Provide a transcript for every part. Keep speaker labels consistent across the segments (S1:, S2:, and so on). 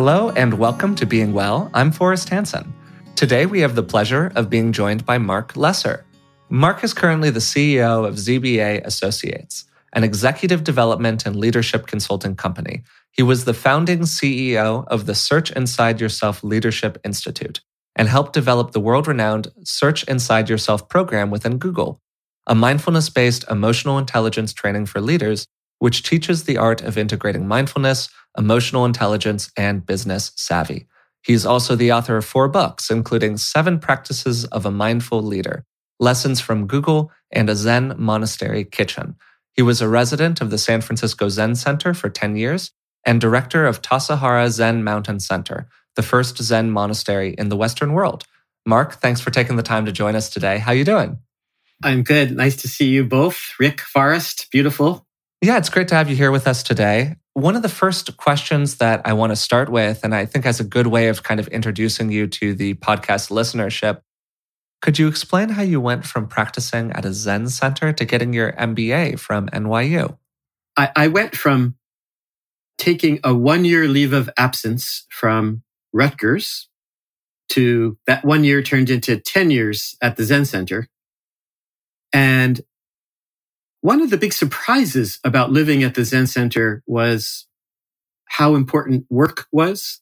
S1: Hello and welcome to Being Well. I'm Forrest Hanson. Today we have the pleasure of being joined by Marc Lesser. Marc is currently the CEO of ZBA Associates, an executive development and leadership consulting company. He was the founding CEO of the Search Inside Yourself Leadership Institute and helped develop the world renowned Search Inside Yourself program within Google, a mindfulness based emotional intelligence training for leaders, which teaches the art of integrating mindfulness, emotional intelligence, and business savvy. He's also the author of four books, including Seven Practices of a Mindful Leader, Lessons from Google, and a Zen Monastery Kitchen. He was a resident of the San Francisco Zen Center for 10 years and director of Tassajara Zen Mountain Center, the first Zen monastery in the Western world. Marc, thanks for taking the time to join us today. How you doing?
S2: I'm good. Nice to see you both. Rick, Forrest, beautiful.
S1: Yeah, it's great to have you here with us today. One of the first questions that I want to start with, and I think as a good way of kind of introducing you to the podcast listenership, could you explain how you went from practicing at a Zen center to getting your MBA from NYU?
S2: I, I went from taking a one year leave of absence from Rutgers to that one year turned into 10 years at the Zen Center. And one of the big surprises about living at the Zen Center was how important work was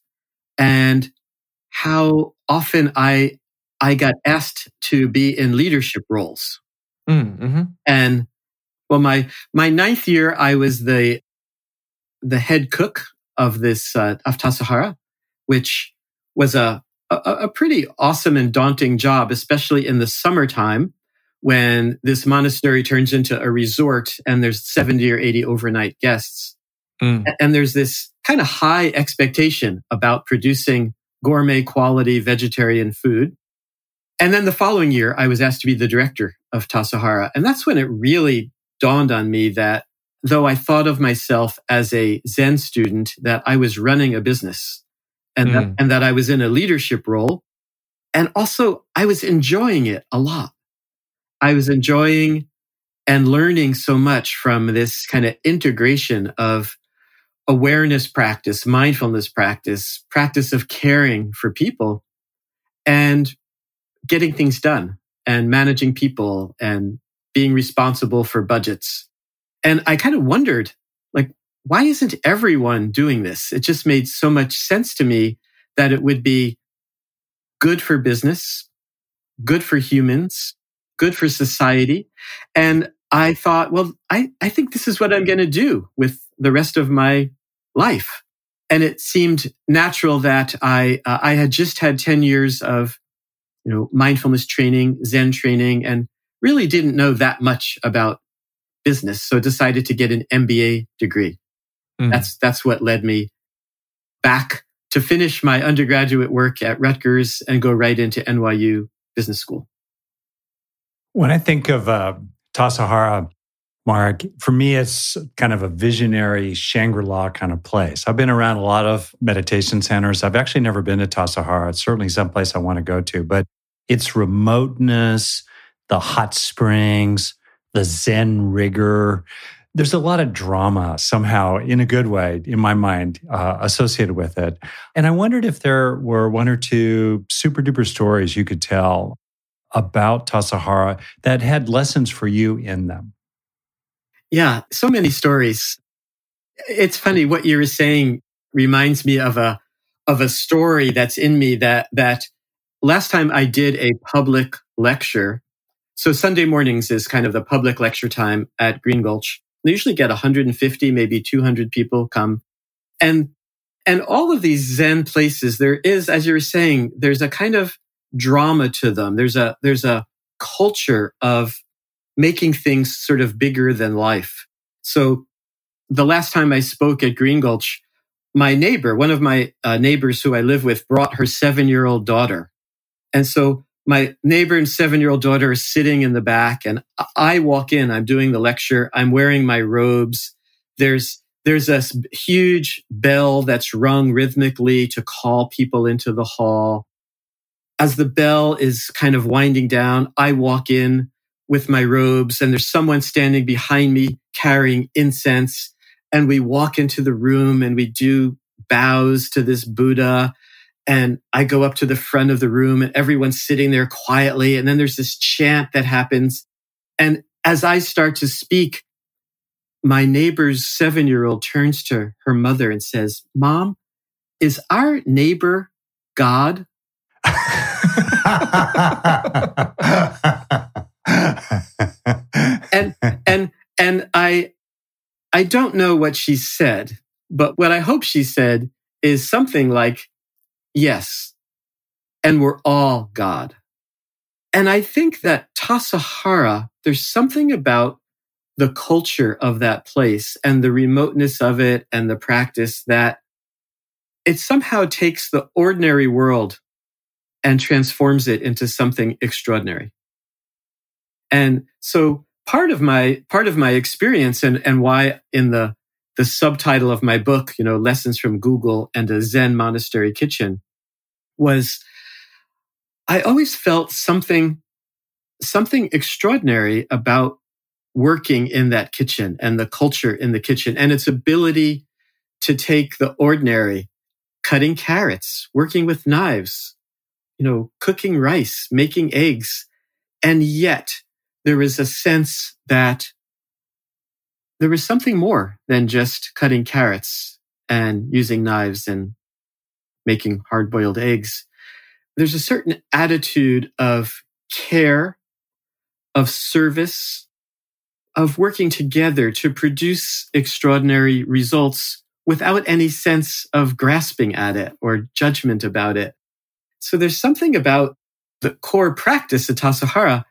S2: and how often I, I got asked to be in leadership roles. Mm, mm-hmm. And well, my, my ninth year, I was the, the head cook of this, uh, of Tassajara, which was a, a, a pretty awesome and daunting job, especially in the summertime when this monastery turns into a resort and there's 70 or 80 overnight guests. Mm. And there's this kind of high expectation about producing gourmet quality vegetarian food. And then the following year, I was asked to be the director of Tassajara. And that's when it really dawned on me that though I thought of myself as a Zen student, that I was running a business and, mm. that, and that I was in a leadership role. And also I was enjoying it a lot. I was enjoying and learning so much from this kind of integration of awareness practice, mindfulness practice, practice of caring for people and getting things done and managing people and being responsible for budgets. And I kind of wondered, like, why isn't everyone doing this? It just made so much sense to me that it would be good for business, good for humans, good for society. And I thought, well, I, I think this is what I'm going to do with the rest of my life. And it seemed natural that I, uh, I had just had 10 years of, you know, mindfulness training, Zen training, and really didn't know that much about business. So decided to get an MBA degree. Mm. That's, that's what led me back to finish my undergraduate work at Rutgers and go right into NYU Business School.
S3: When I think of uh, Tassajara, Marc, for me, it's kind of a visionary Shangri La kind of place. I've been around a lot of meditation centers. I've actually never been to Tassajara. It's certainly someplace I want to go to, but its remoteness, the hot springs, the Zen rigor, there's a lot of drama somehow in a good way in my mind uh, associated with it and i wondered if there were one or two super duper stories you could tell about Tassajara that had lessons for you in them?
S2: Yeah, so many stories. It's funny what you were saying reminds me of a of a story that's in me that that last time I did a public lecture. So Sunday mornings is kind of the public lecture time at Green Gulch. They usually get 150, maybe 200 people come. And and all of these Zen places, there is, as you were saying, there's a kind of drama to them. There's a, there's a culture of making things sort of bigger than life. So the last time I spoke at Green Gulch, my neighbor, one of my uh, neighbors who I live with brought her seven year old daughter. And so my neighbor and seven year old daughter are sitting in the back and I walk in, I'm doing the lecture. I'm wearing my robes. There's, there's a huge bell that's rung rhythmically to call people into the hall as the bell is kind of winding down, I walk in with my robes and there's someone standing behind me carrying incense. And we walk into the room and we do bows to this Buddha. And I go up to the front of the room and everyone's sitting there quietly. And then there's this chant that happens. And as I start to speak, my neighbor's seven year old turns to her mother and says, Mom, is our neighbor God? And and and I I don't know what she said, but what I hope she said is something like, yes, and we're all God. And I think that Tassajara, there's something about the culture of that place and the remoteness of it and the practice that it somehow takes the ordinary world and transforms it into something extraordinary. And so part of my part of my experience and, and why in the the subtitle of my book, you know, lessons from Google and a Zen monastery kitchen was I always felt something something extraordinary about working in that kitchen and the culture in the kitchen and its ability to take the ordinary, cutting carrots, working with knives, you know, cooking rice, making eggs. And yet there is a sense that there is something more than just cutting carrots and using knives and making hard boiled eggs. There's a certain attitude of care, of service, of working together to produce extraordinary results without any sense of grasping at it or judgment about it. So there's something about the core practice of Tassajara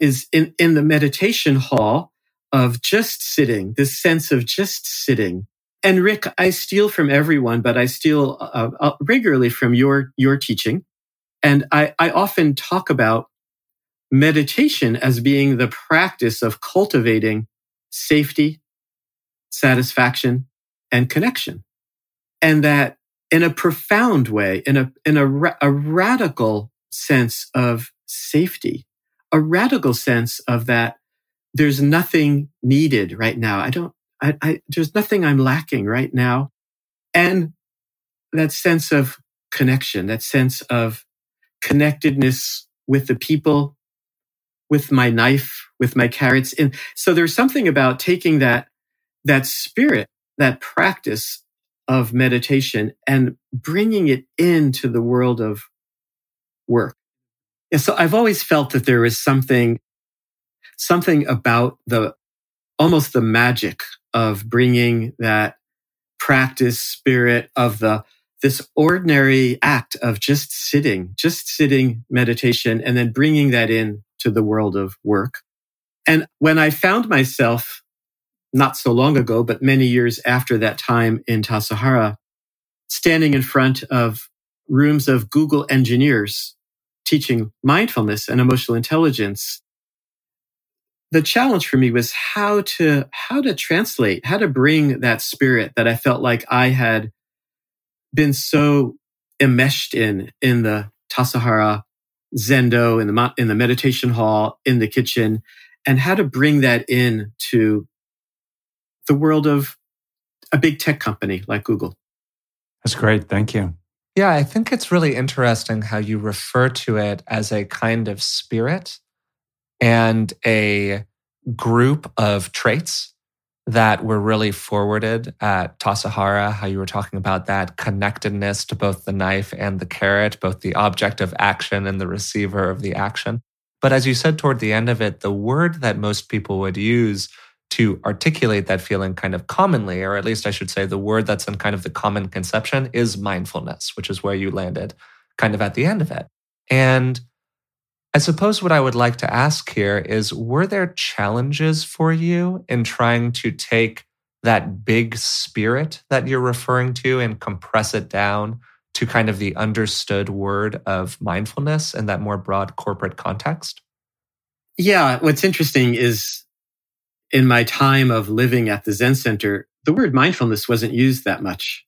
S2: is in, in the meditation hall of just sitting, this sense of just sitting. And Rick, I steal from everyone, but I steal uh, uh, regularly from your, your teaching. And I, I often talk about meditation as being the practice of cultivating safety, satisfaction, and connection. And that in a profound way, in a, in a, ra- a radical sense of safety, a radical sense of that there's nothing needed right now. I don't, I, I, there's nothing I'm lacking right now. And that sense of connection, that sense of connectedness with the people, with my knife, with my carrots. And so there's something about taking that, that spirit, that practice of meditation and bringing it into the world of work. And so I've always felt that there is something, something about the, almost the magic of bringing that practice spirit of the, this ordinary act of just sitting, just sitting meditation and then bringing that in to the world of work. And when I found myself not so long ago, but many years after that time in Tassajara, standing in front of rooms of Google engineers teaching mindfulness and emotional intelligence. The challenge for me was how to, how to translate, how to bring that spirit that I felt like I had been so enmeshed in, in the Tassajara Zendo, in the, in the meditation hall, in the kitchen, and how to bring that in to the world of a big tech company like Google.
S3: That's great. Thank you.
S1: Yeah, I think it's really interesting how you refer to it as a kind of spirit and a group of traits that were really forwarded at Tassajara, how you were talking about that connectedness to both the knife and the carrot, both the object of action and the receiver of the action. But as you said toward the end of it, the word that most people would use to articulate that feeling kind of commonly, or at least I should say the word that's in kind of the common conception is mindfulness, which is where you landed kind of at the end of it. And I suppose what I would like to ask here is were there challenges for you in trying to take that big spirit that you're referring to and compress it down to kind of the understood word of mindfulness in that more broad corporate context?
S2: Yeah, what's interesting is in my time of living at the Zen Center, the word mindfulness wasn't used that much.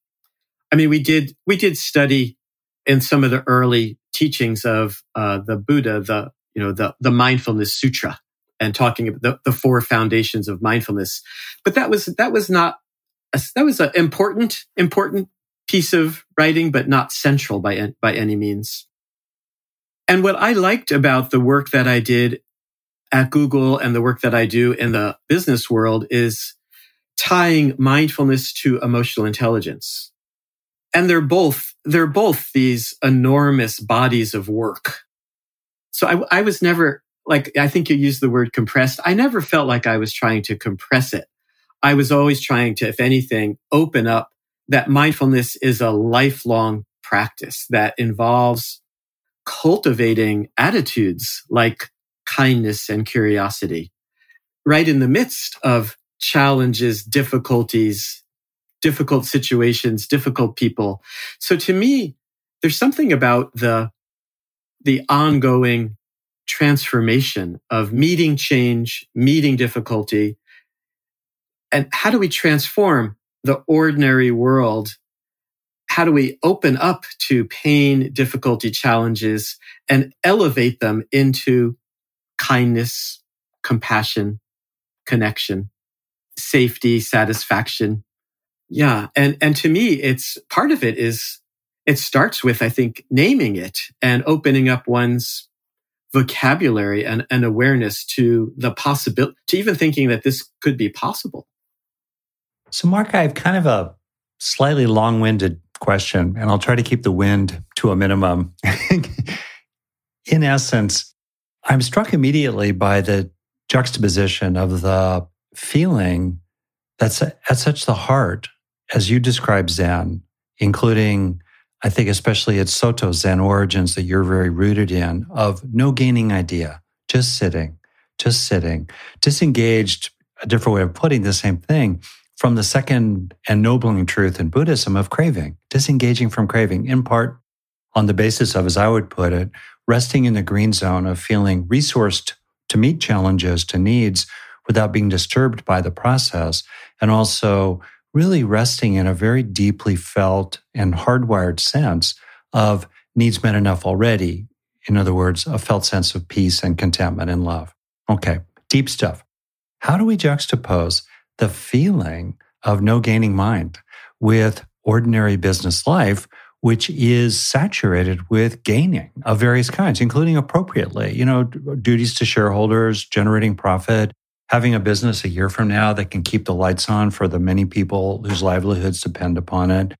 S2: I mean, we did we did study in some of the early teachings of uh, the Buddha, the you know the the mindfulness sutra, and talking about the, the four foundations of mindfulness. But that was that was not a, that was an important important piece of writing, but not central by, by any means. And what I liked about the work that I did at Google and the work that I do in the business world is tying mindfulness to emotional intelligence. And they're both, they're both these enormous bodies of work. So I, I was never like, I think you used the word compressed. I never felt like I was trying to compress it. I was always trying to, if anything, open up that mindfulness is a lifelong practice that involves cultivating attitudes like kindness and curiosity right in the midst of challenges, difficulties, difficult situations, difficult people. So to me, there's something about the, the ongoing transformation of meeting change, meeting difficulty. And how do we transform the ordinary world? How do we open up to pain, difficulty, challenges and elevate them into kindness, compassion, connection, safety, satisfaction? Yeah. And, and to me, it's part of it is it starts with, I think, naming it and opening up one's vocabulary and, and awareness to the possibility, to even thinking that this could be possible.
S3: So, Marc, I have kind of a slightly long winded question, and I'll try to keep the wind to a minimum. In essence, I'm struck immediately by the juxtaposition of the feeling that's at such the heart, as you describe Zen, including I think especially at Soto Zen origins that you're very rooted in of no gaining idea, just sitting, just sitting, disengaged, a different way of putting the same thing from the second ennobling truth in Buddhism of craving, disengaging from craving in part on the basis of, as I would put it, resting in the green zone of feeling resourced to meet challenges, to needs without being disturbed by the process. And also really resting in a very deeply felt and hardwired sense of needs met enough already. In other words, a felt sense of peace and contentment and love. Okay, deep stuff. How do we juxtapose the feeling of no gaining mind with ordinary business life, which is saturated with gaining of various kinds, including appropriately, you know, duties to shareholders, generating profit, having a business a year from now that can keep the lights on for the many people whose livelihoods depend upon it,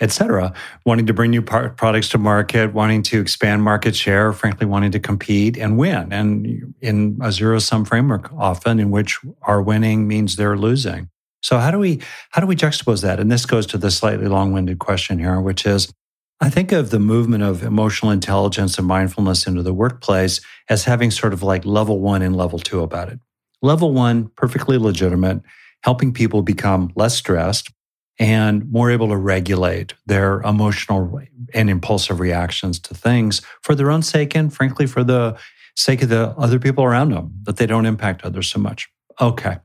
S3: et cetera, wanting to bring new par- products to market, wanting to expand market share, frankly, wanting to compete and win. And in a zero sum framework, often in which our winning means they're losing. So how do we, how do we juxtapose that? And this goes to the slightly long winded question here, which is, I think of the movement of emotional intelligence and mindfulness into the workplace as having sort of like level one and level two about it. Level one, perfectly legitimate, helping people become less stressed and more able to regulate their emotional and impulsive reactions to things for their own sake and frankly for the sake of the other people around them, that they don't impact others so much. Okay.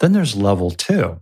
S3: Then there's level two,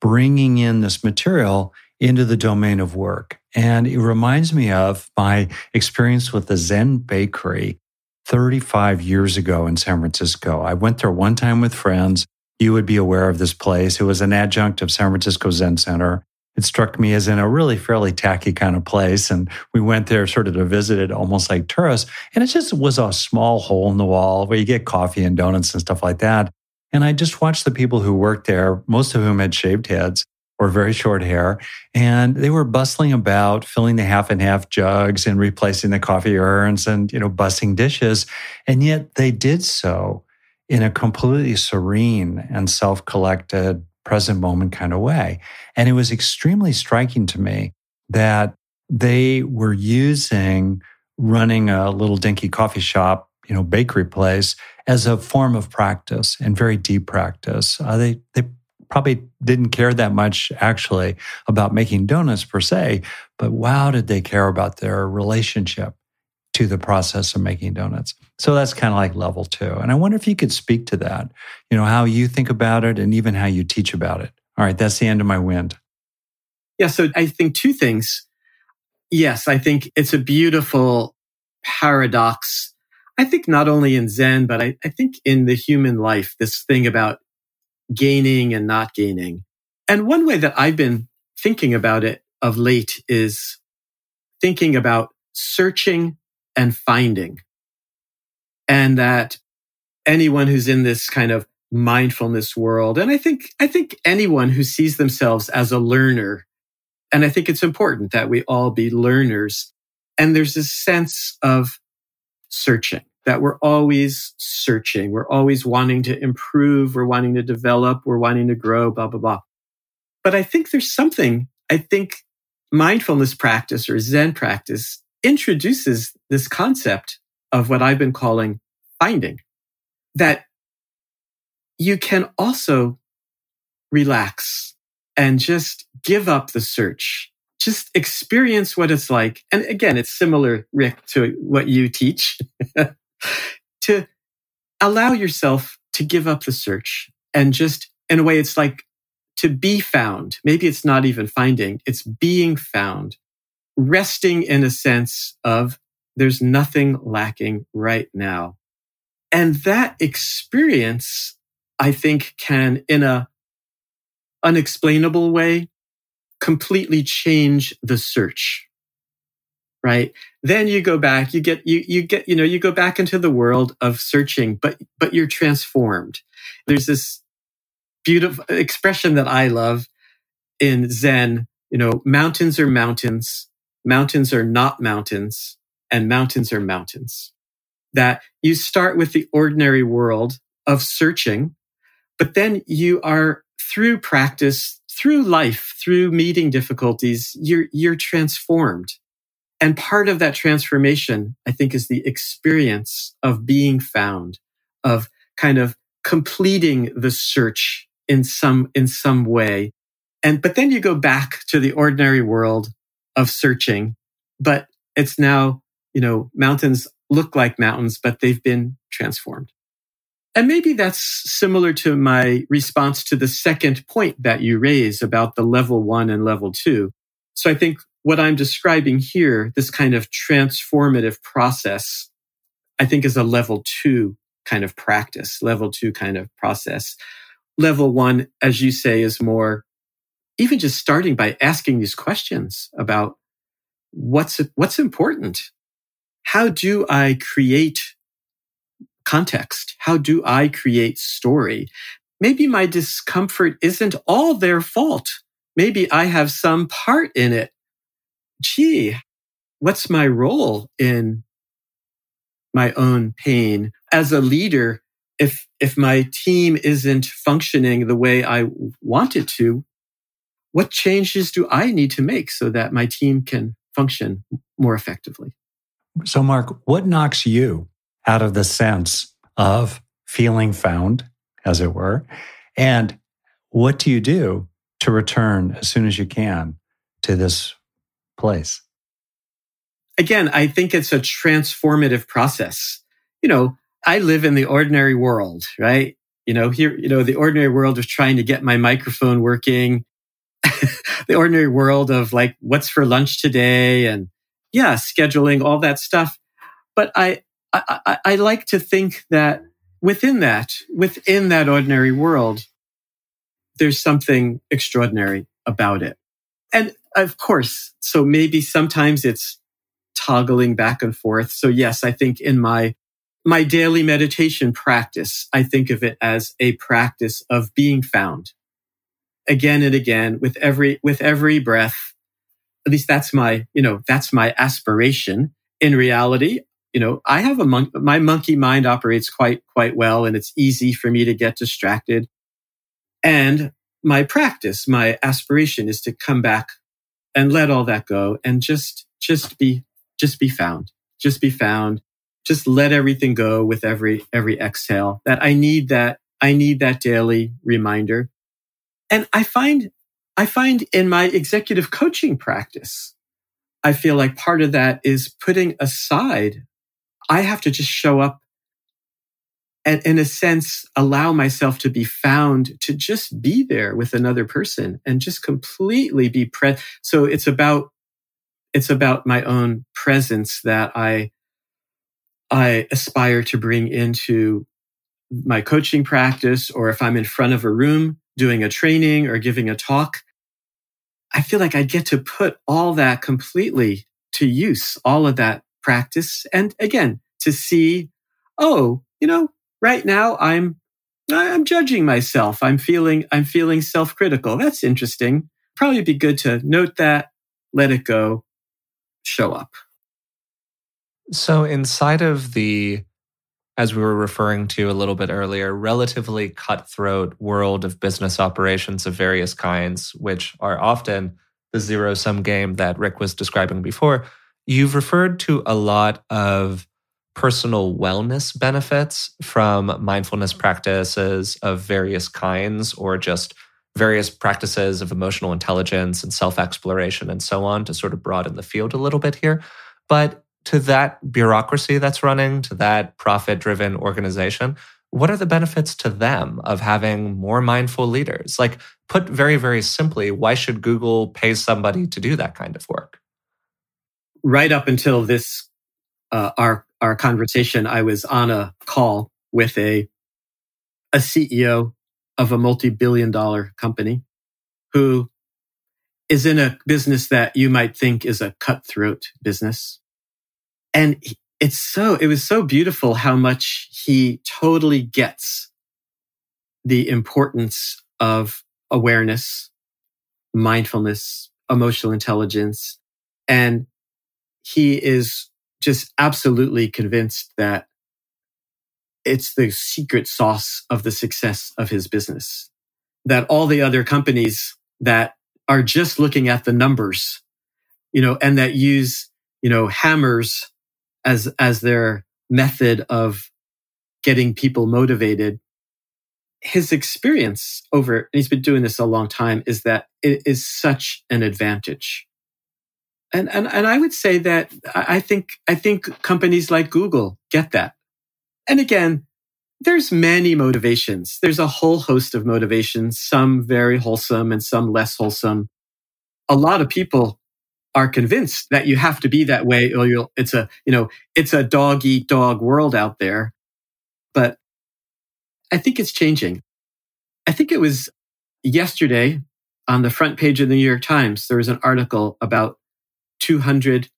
S3: bringing in this material into the domain of work. And it reminds me of my experience with the Zen Bakery 35 years ago in San Francisco. I went there one time with friends. You would be aware of this place. It was an adjunct of San Francisco Zen Center. It struck me as in a really fairly tacky kind of place. And we went there sort of to visit it almost like tourists. And it just was a small hole in the wall where you get coffee and donuts and stuff like that. And I just watched the people who worked there, most of whom had shaved heads or very short hair. And they were bustling about, filling the half and half jugs and replacing the coffee urns and, you know, bussing dishes. And yet they did so in a completely serene and self collected, present moment kind of way. And it was extremely striking to me that they were using running a little dinky coffee shop, you know, bakery place as a form of practice and very deep practice. Uh, they, they probably didn't care that much actually about making donuts per se, but wow, did they care about their relationship to the process of making donuts. So that's kind of like level two. And I wonder if you could speak to that, you know, how you think about it and even how you teach about it. All right, that's the end of my wind.
S2: Yeah. So I think two things. Yes, I think it's a beautiful paradox. I think not only in Zen, but I, I think in the human life, this thing about gaining and not gaining. And one way that I've been thinking about it of late is thinking about searching and finding. And that anyone who's in this kind of mindfulness world, and I think, I think anyone who sees themselves as a learner, and I think it's important that we all be learners. And there's this sense of searching that we're always searching. We're always wanting to improve. We're wanting to develop. We're wanting to grow, blah, blah, blah. But I think there's something, I think mindfulness practice or Zen practice introduces this concept of what I've been calling finding that you can also relax and just give up the search. Just experience what it's like. And again, it's similar, Rick, to what you teach to allow yourself to give up the search and just in a way, it's like to be found. Maybe it's not even finding, it's being found, resting in a sense of there's nothing lacking right now. And that experience, I think can in a unexplainable way completely change the search. Right. Then you go back, you get, you, you get, you know, you go back into the world of searching, but, but you're transformed. There's this beautiful expression that I love in Zen. You know, mountains are mountains, mountains are not mountains, and mountains are mountains. That you start with the ordinary world of searching, but then you are through practice, through life, through meeting difficulties, you're, you're transformed. And part of that transformation, I think, is the experience of being found, of kind of completing the search in some, in some way. And, but then you go back to the ordinary world of searching, but it's now, you know, mountains look like mountains, but they've been transformed. And maybe that's similar to my response to the second point that you raise about the level one and level two. So I think what I'm describing here, this kind of transformative process, I think is a level two kind of practice, level two kind of process. Level one, as you say, is more even just starting by asking these questions about what's, what's important? How do I create context? How do I create story? Maybe my discomfort isn't all their fault. Maybe I have some part in it gee, what's my role in my own pain as a leader? If, if my team isn't functioning the way I want it to, what changes do I need to make so that my team can function more effectively?
S3: So, Marc, what knocks you out of the sense of feeling found, as it were? And what do you do to return as soon as you can to this place?
S2: Again, I think it's a transformative process. You know, I live in the ordinary world, right? You know, here, you know, the ordinary world of trying to get my microphone working, the ordinary world of like, what's for lunch today? And yeah, scheduling, all that stuff. But I, I, I, like to think that within that, within that ordinary world, there's something extraordinary about it. And of course. So maybe sometimes it's toggling back and forth. So yes, I think in my, my daily meditation practice, I think of it as a practice of being found again and again with every, with every breath. At least that's my, you know, that's my aspiration. In reality, you know, I have a mon- my monkey mind operates quite, quite well and it's easy for me to get distracted. And my practice, my aspiration is to come back and let all that go and just, just be, just be found, just be found. Just let everything go with every, every exhale that I need that, I need that daily reminder. And I find, I find in my executive coaching practice, I feel like part of that is putting aside, I have to just show up and in a sense, allow myself to be found to just be there with another person and just completely be present. So it's about, it's about my own presence that I, I aspire to bring into my coaching practice, or if I'm in front of a room doing a training or giving a talk, I feel like I get to put all that completely to use, all of that practice. And again, to see, oh, you know, right now I'm, I'm judging myself. I'm feeling, I'm feeling self-critical. That's interesting. Probably be good to note that, let it go, show up.
S1: So inside of the as we were referring to a little bit earlier, relatively cutthroat world of business operations of various kinds, which are often the zero sum game that Rick was describing before. You've referred to a lot of personal wellness benefits from mindfulness practices of various kinds or just various practices of emotional intelligence and self exploration and so on to sort of broaden the field a little bit here. But to that bureaucracy that's running, to that profit driven organization, what are the benefits to them of having more mindful leaders? Like, put very, very simply, why should Google pay somebody to do that kind of work?
S2: Right up until this, uh, our, our conversation, I was on a call with a, a CEO of a multi billion dollar company who is in a business that you might think is a cutthroat business and it's so, it was so beautiful how much he totally gets the importance of awareness, mindfulness, emotional intelligence. And he is just absolutely convinced that it's the secret sauce of the success of his business. That all the other companies that are just looking at the numbers, you know, and that use, you know, hammers as as their method of getting people motivated his experience over and he's been doing this a long time is that it is such an advantage and and and i would say that i think i think companies like google get that and again there's many motivations there's a whole host of motivations some very wholesome and some less wholesome a lot of people are convinced that you have to be that way or you'll, it's a, you know, it's a dog eat dog world out there. But I think it's changing. I think it was yesterday on the front page of the New York Times, there was an article about 200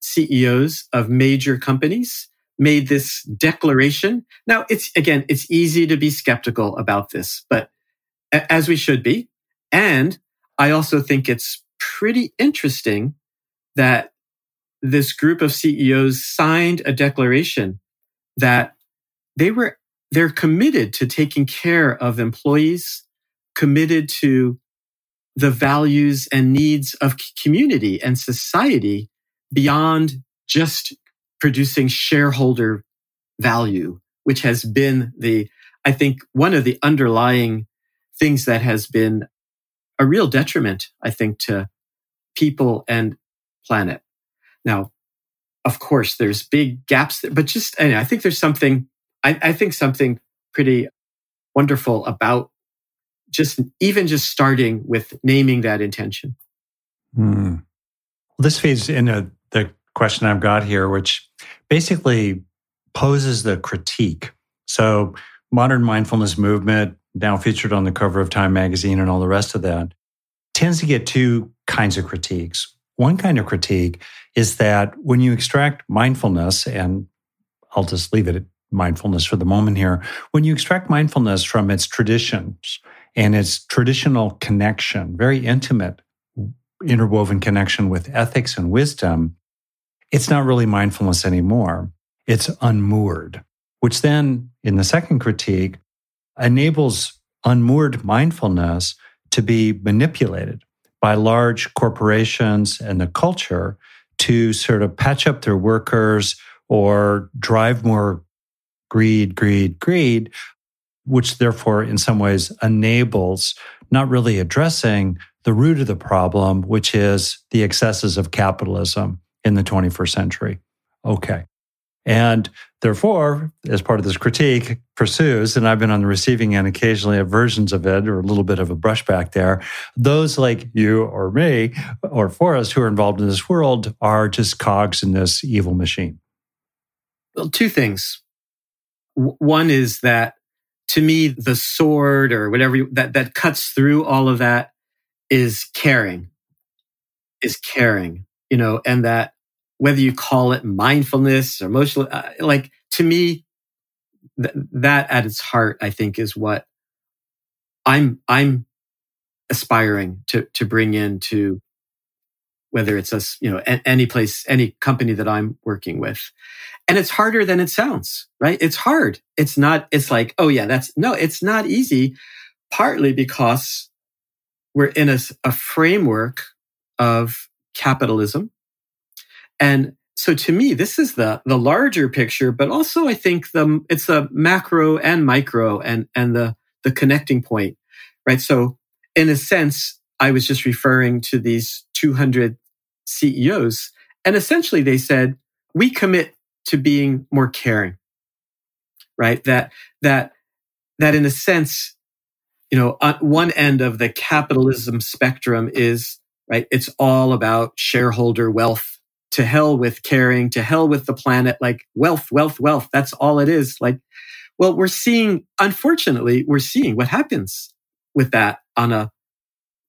S2: CEOs of major companies made this declaration. Now it's again, it's easy to be skeptical about this, but as we should be. And I also think it's pretty interesting that this group of CEOs signed a declaration that they were they're committed to taking care of employees, committed to the values and needs of community and society beyond just producing shareholder value, which has been the, I think, one of the underlying things that has been a real detriment, I think, to people and planet. Now, of course, there's big gaps there, but just, I think there's something, I, I think something pretty wonderful about just even just starting with naming that intention.
S3: Hmm. Well, this feeds into the question I've got here, which basically poses the critique. So, modern mindfulness movement, now featured on the cover of Time magazine and all the rest of that, tends to get two kinds of critiques. One kind of critique is that when you extract mindfulness, and I'll just leave it at mindfulness for the moment here, when you extract mindfulness from its traditions and its traditional connection, very intimate, interwoven connection with ethics and wisdom, it's not really mindfulness anymore. It's unmoored, which then, in the second critique, enables unmoored mindfulness to be manipulated by large corporations and the culture to sort of patch up their workers or drive more greed, greed, greed, which therefore, in some ways, enables not really addressing the root of the problem, which is the excesses of capitalism in the 21st century. Okay. And therefore, as part of this critique, pursues, and I've been on the receiving end occasionally of versions of it or a little bit of a brushback there. Those like you or me or Forrest who are involved in this world are just cogs in this evil machine.
S2: Well, two things. One is that to me, the sword or whatever that, that cuts through all of that is caring, is caring, you know, and that whether you call it mindfulness or emotional, uh, like to me, th- that at its heart, I think is what I'm, I'm aspiring to, to bring into whether it's us, you know, any place, any company that I'm working with. And it's harder than it sounds, right? It's hard. It's not, it's like, oh yeah, that's no, it's not easy, partly because we're in a, a framework of capitalism. And so to me, this is the, the larger picture, but also I think the, it's the macro and micro and, and the, the connecting point, right? So in a sense, I was just referring to these 200 CEOs. And essentially they said, we commit to being more caring, right? That, that, that in a sense, you know, on one end of the capitalism spectrum is, right? It's all about shareholder wealth. To hell with caring, to hell with the planet, like wealth, wealth, wealth. That's all it is. Like, well, we're seeing, unfortunately, we're seeing what happens with that on a,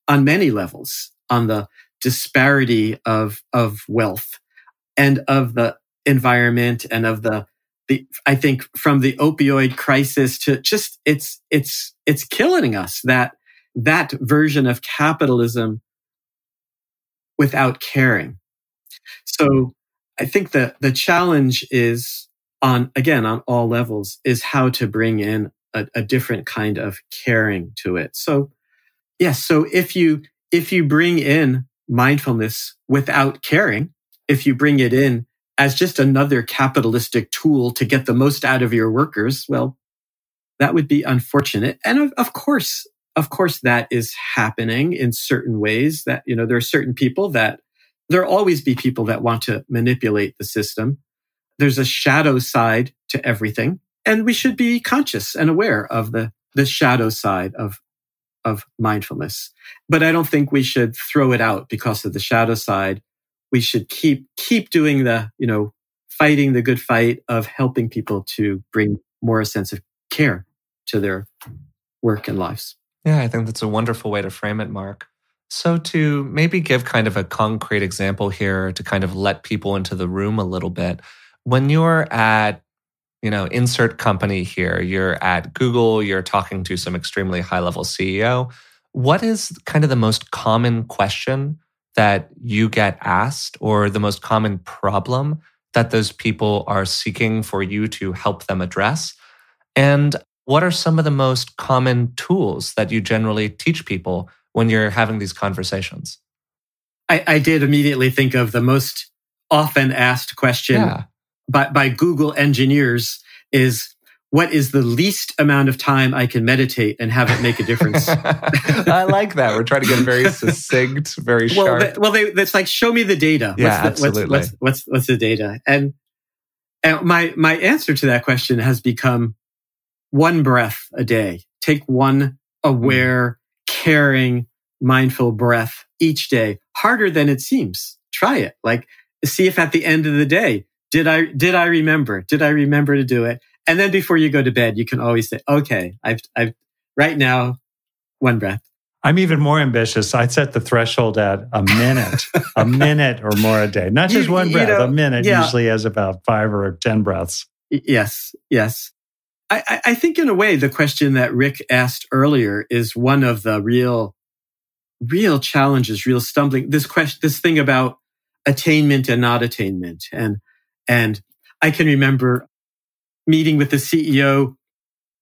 S2: on many levels, on the disparity of, of wealth and of the environment and of the, the, I think from the opioid crisis to just, it's, it's, it's killing us that, that version of capitalism without caring. So I think that the challenge is on, again, on all levels is how to bring in a, a different kind of caring to it. So yes. so if you, if you bring in mindfulness without caring, if you bring it in as just another capitalistic tool to get the most out of your workers, well, that would be unfortunate. And of, of course, of course, that is happening in certain ways that, you know, there are certain people that there'll always be people that want to manipulate the system. There's a shadow side to everything. And we should be conscious and aware of the, the shadow side of of mindfulness. But I don't think we should throw it out because of the shadow side. We should keep, keep doing the, you know, fighting the good fight of helping people to bring more a sense of care to their work and lives.
S1: Yeah, I think that's a wonderful way to frame it, Marc. So, to maybe give kind of a concrete example here to kind of let people into the room a little bit, when you're at you know, insert company here. You're at Google, you're talking to some extremely high level CEO. What is kind of the most common question that you get asked or the most common problem that those people are seeking for you to help them address? And what are some of the most common tools that you generally teach people when you're having these conversations?
S2: I, I did immediately think of the most often asked question yeah by, by Google engineers is what is the least amount of time I can meditate and have it make a difference?
S1: I like that. We're trying to get very succinct, very
S2: well,
S1: sharp.
S2: Well, they, it's like show me the data.
S1: Yeah,
S2: what's
S1: the, absolutely.
S2: What's, what's, what's, what's the data? And, and my my answer to that question has become one breath a day. Take one aware, caring, mindful breath each day. Harder than it seems. Try it. Like see if at the end of the day did I, did I remember? Did I remember to do it? And then before you go to bed, you can always say, okay, I've, I've, right now, one breath.
S3: I'm even more ambitious. I set the threshold at a minute, a minute or more a day. Not just you, one breath, you know, a minute yeah. usually has about five or 10 breaths.
S2: Yes, yes. I, I think in a way, the question that Rick asked earlier is one of the real, real challenges, real stumbling. This question, this thing about attainment and not attainment. And and I can remember meeting with the CEO.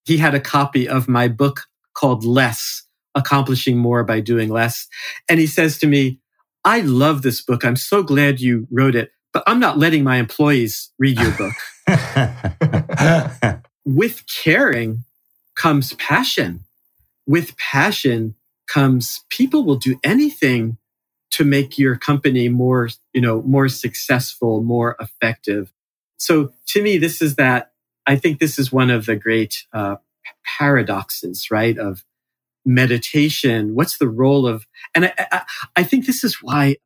S2: He had a copy of my book called Less, Accomplishing More by Doing Less. And he says to me, I love this book. I'm so glad you wrote it, but I'm not letting my employees read your book. With caring comes passion. With passion comes people will do anything to make your company more, you know, more successful, more effective. So to me, this is that, I think this is one of the great uh, paradoxes, right? Of meditation. What's the role of, and I, I, I think this is why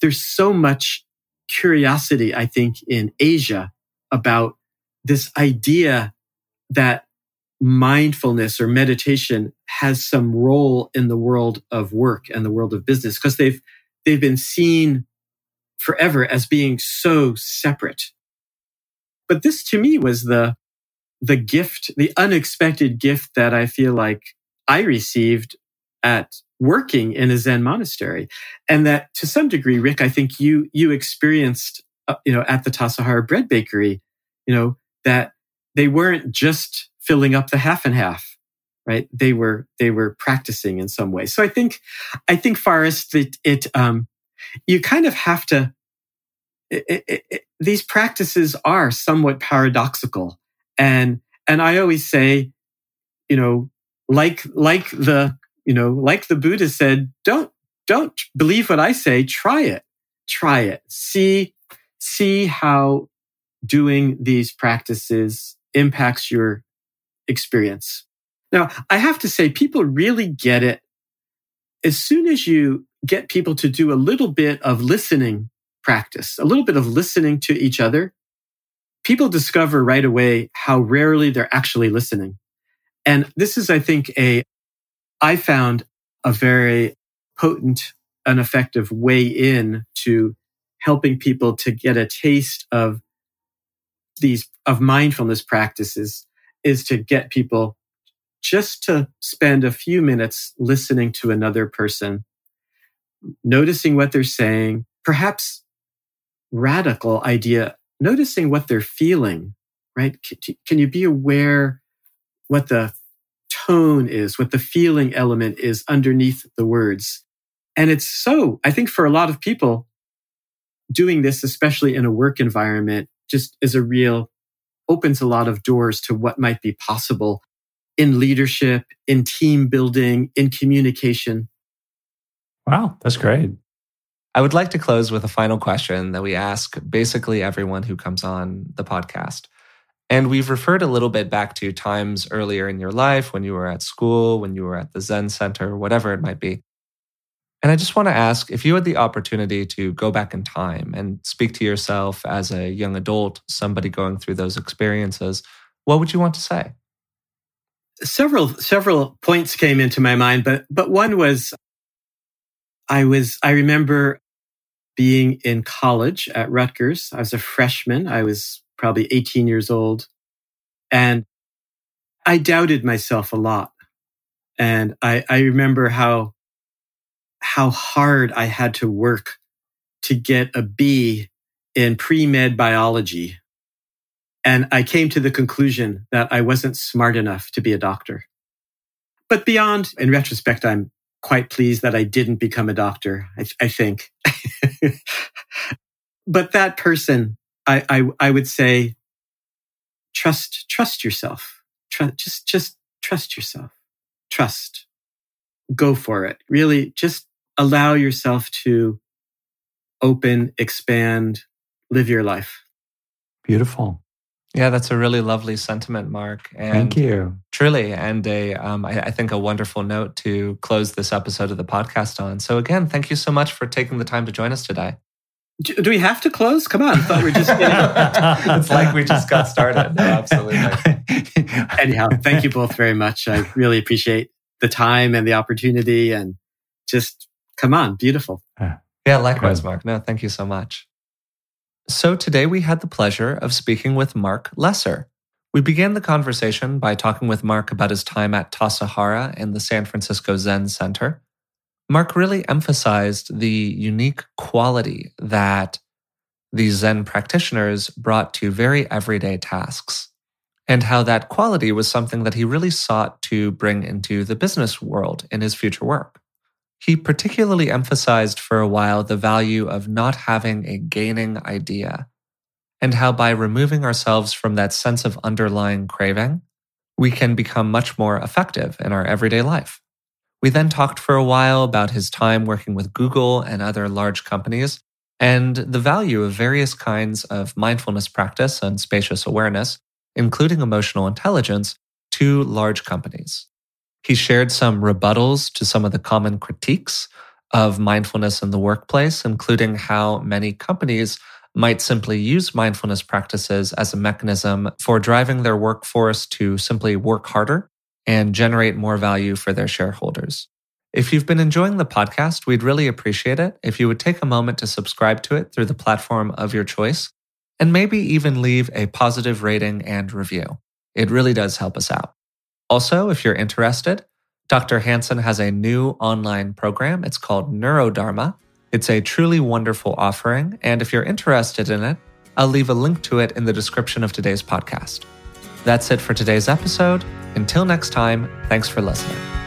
S2: there's so much curiosity, I think, in Asia about this idea that mindfulness or meditation has some role in the world of work and the world of business because they've they've been seen forever as being so separate. But this to me was the the gift, the unexpected gift that I feel like I received at working in a Zen monastery. And that to some degree, Rick, I think you, you experienced, uh, you know, at the Tassajara bread bakery, you know, that they weren't just filling up the half and half, right? They were, they were practicing in some way. So I think, I think Forrest, it, it um, you kind of have to, it, it, it, these practices are somewhat paradoxical. And, and I always say, you know, like, like the, you know, like the Buddha said, don't, don't believe what I say. Try it. Try it. See, see how doing these practices impacts your experience. Now, I have to say, people really get it as soon as you get people to do a little bit of listening practice, a little bit of listening to each other, people discover right away how rarely they're actually listening. And this is, I think, a, I found a very potent and effective way in to helping people to get a taste of these, of mindfulness practices is to get people just to spend a few minutes listening to another person, noticing what they're saying, perhaps radical idea noticing what they're feeling, right? Can you be aware what the tone is, what the feeling element is underneath the words? And it's so, I think for a lot of people, doing this, especially in a work environment, just is a real, opens a lot of doors to what might be possible in leadership, in team building, in communication.
S3: Wow, that's great.
S1: I would like to close with a final question that we ask basically everyone who comes on the podcast. And we've referred a little bit back to times earlier in your life when you were at school, when you were at the Zen Center, whatever it might be. And I just want to ask if you had the opportunity to go back in time and speak to yourself as a young adult, somebody going through those experiences, what would you want to say?
S2: Several several points came into my mind, but but one was I was I remember being in college at Rutgers. I was a freshman. I was probably 18 years old. And I doubted myself a lot. And I, I remember how, how hard I had to work to get a B in pre-med biology. And I came to the conclusion that I wasn't smart enough to be a doctor. But beyond, in retrospect, I'm quite pleased that I didn't become a doctor, I, I think. but that person, I, I, I, would say, trust, trust yourself. Trust, just, just trust yourself. Trust. Go for it. Really just allow yourself to open, expand, live your life.
S3: Beautiful.
S1: Yeah, that's a really lovely sentiment, Marc.
S3: And Thank you.
S1: Truly, and a, um, I, I think a wonderful note to close this episode of the podcast on. So again, thank you so much for taking the time to join us today.
S2: Do, do we have to close? Come on, I thought we are just.
S1: it's like we just got started. No, absolutely.
S2: Anyhow, thank you both very much. I really appreciate the time and the opportunity, and just come on, beautiful.
S1: Yeah, likewise, Marc. No, thank you so much. So today we had the pleasure of speaking with Marc Lesser. We began the conversation by talking with Marc about his time at Tassajara in the San Francisco Zen Center. Marc really emphasized the unique quality that these Zen practitioners brought to very everyday tasks, and how that quality was something that he really sought to bring into the business world in his future work. He particularly emphasized for a while the value of not having a gaining idea, and how by removing ourselves from that sense of underlying craving, we can become much more effective in our everyday life. We then talked for a while about his time working with Google and other large companies and the value of various kinds of mindfulness practice and spacious awareness, including emotional intelligence, to large companies. He shared some rebuttals to some of the common critiques of mindfulness in the workplace, including how many companies might simply use mindfulness practices as a mechanism for driving their workforce to simply work harder and generate more value for their shareholders. If you've been enjoying the podcast, we'd really appreciate it if you would take a moment to subscribe to it through the platform of your choice and maybe even leave a positive rating and review. It really does help us out. Also, if you're interested, Dr. Hanson has a new online program. It's called Neurodharma. It's a truly wonderful offering. And if you're interested in it, I'll leave a link to it in the description of today's podcast. That's it for today's episode. Until next time, thanks for listening.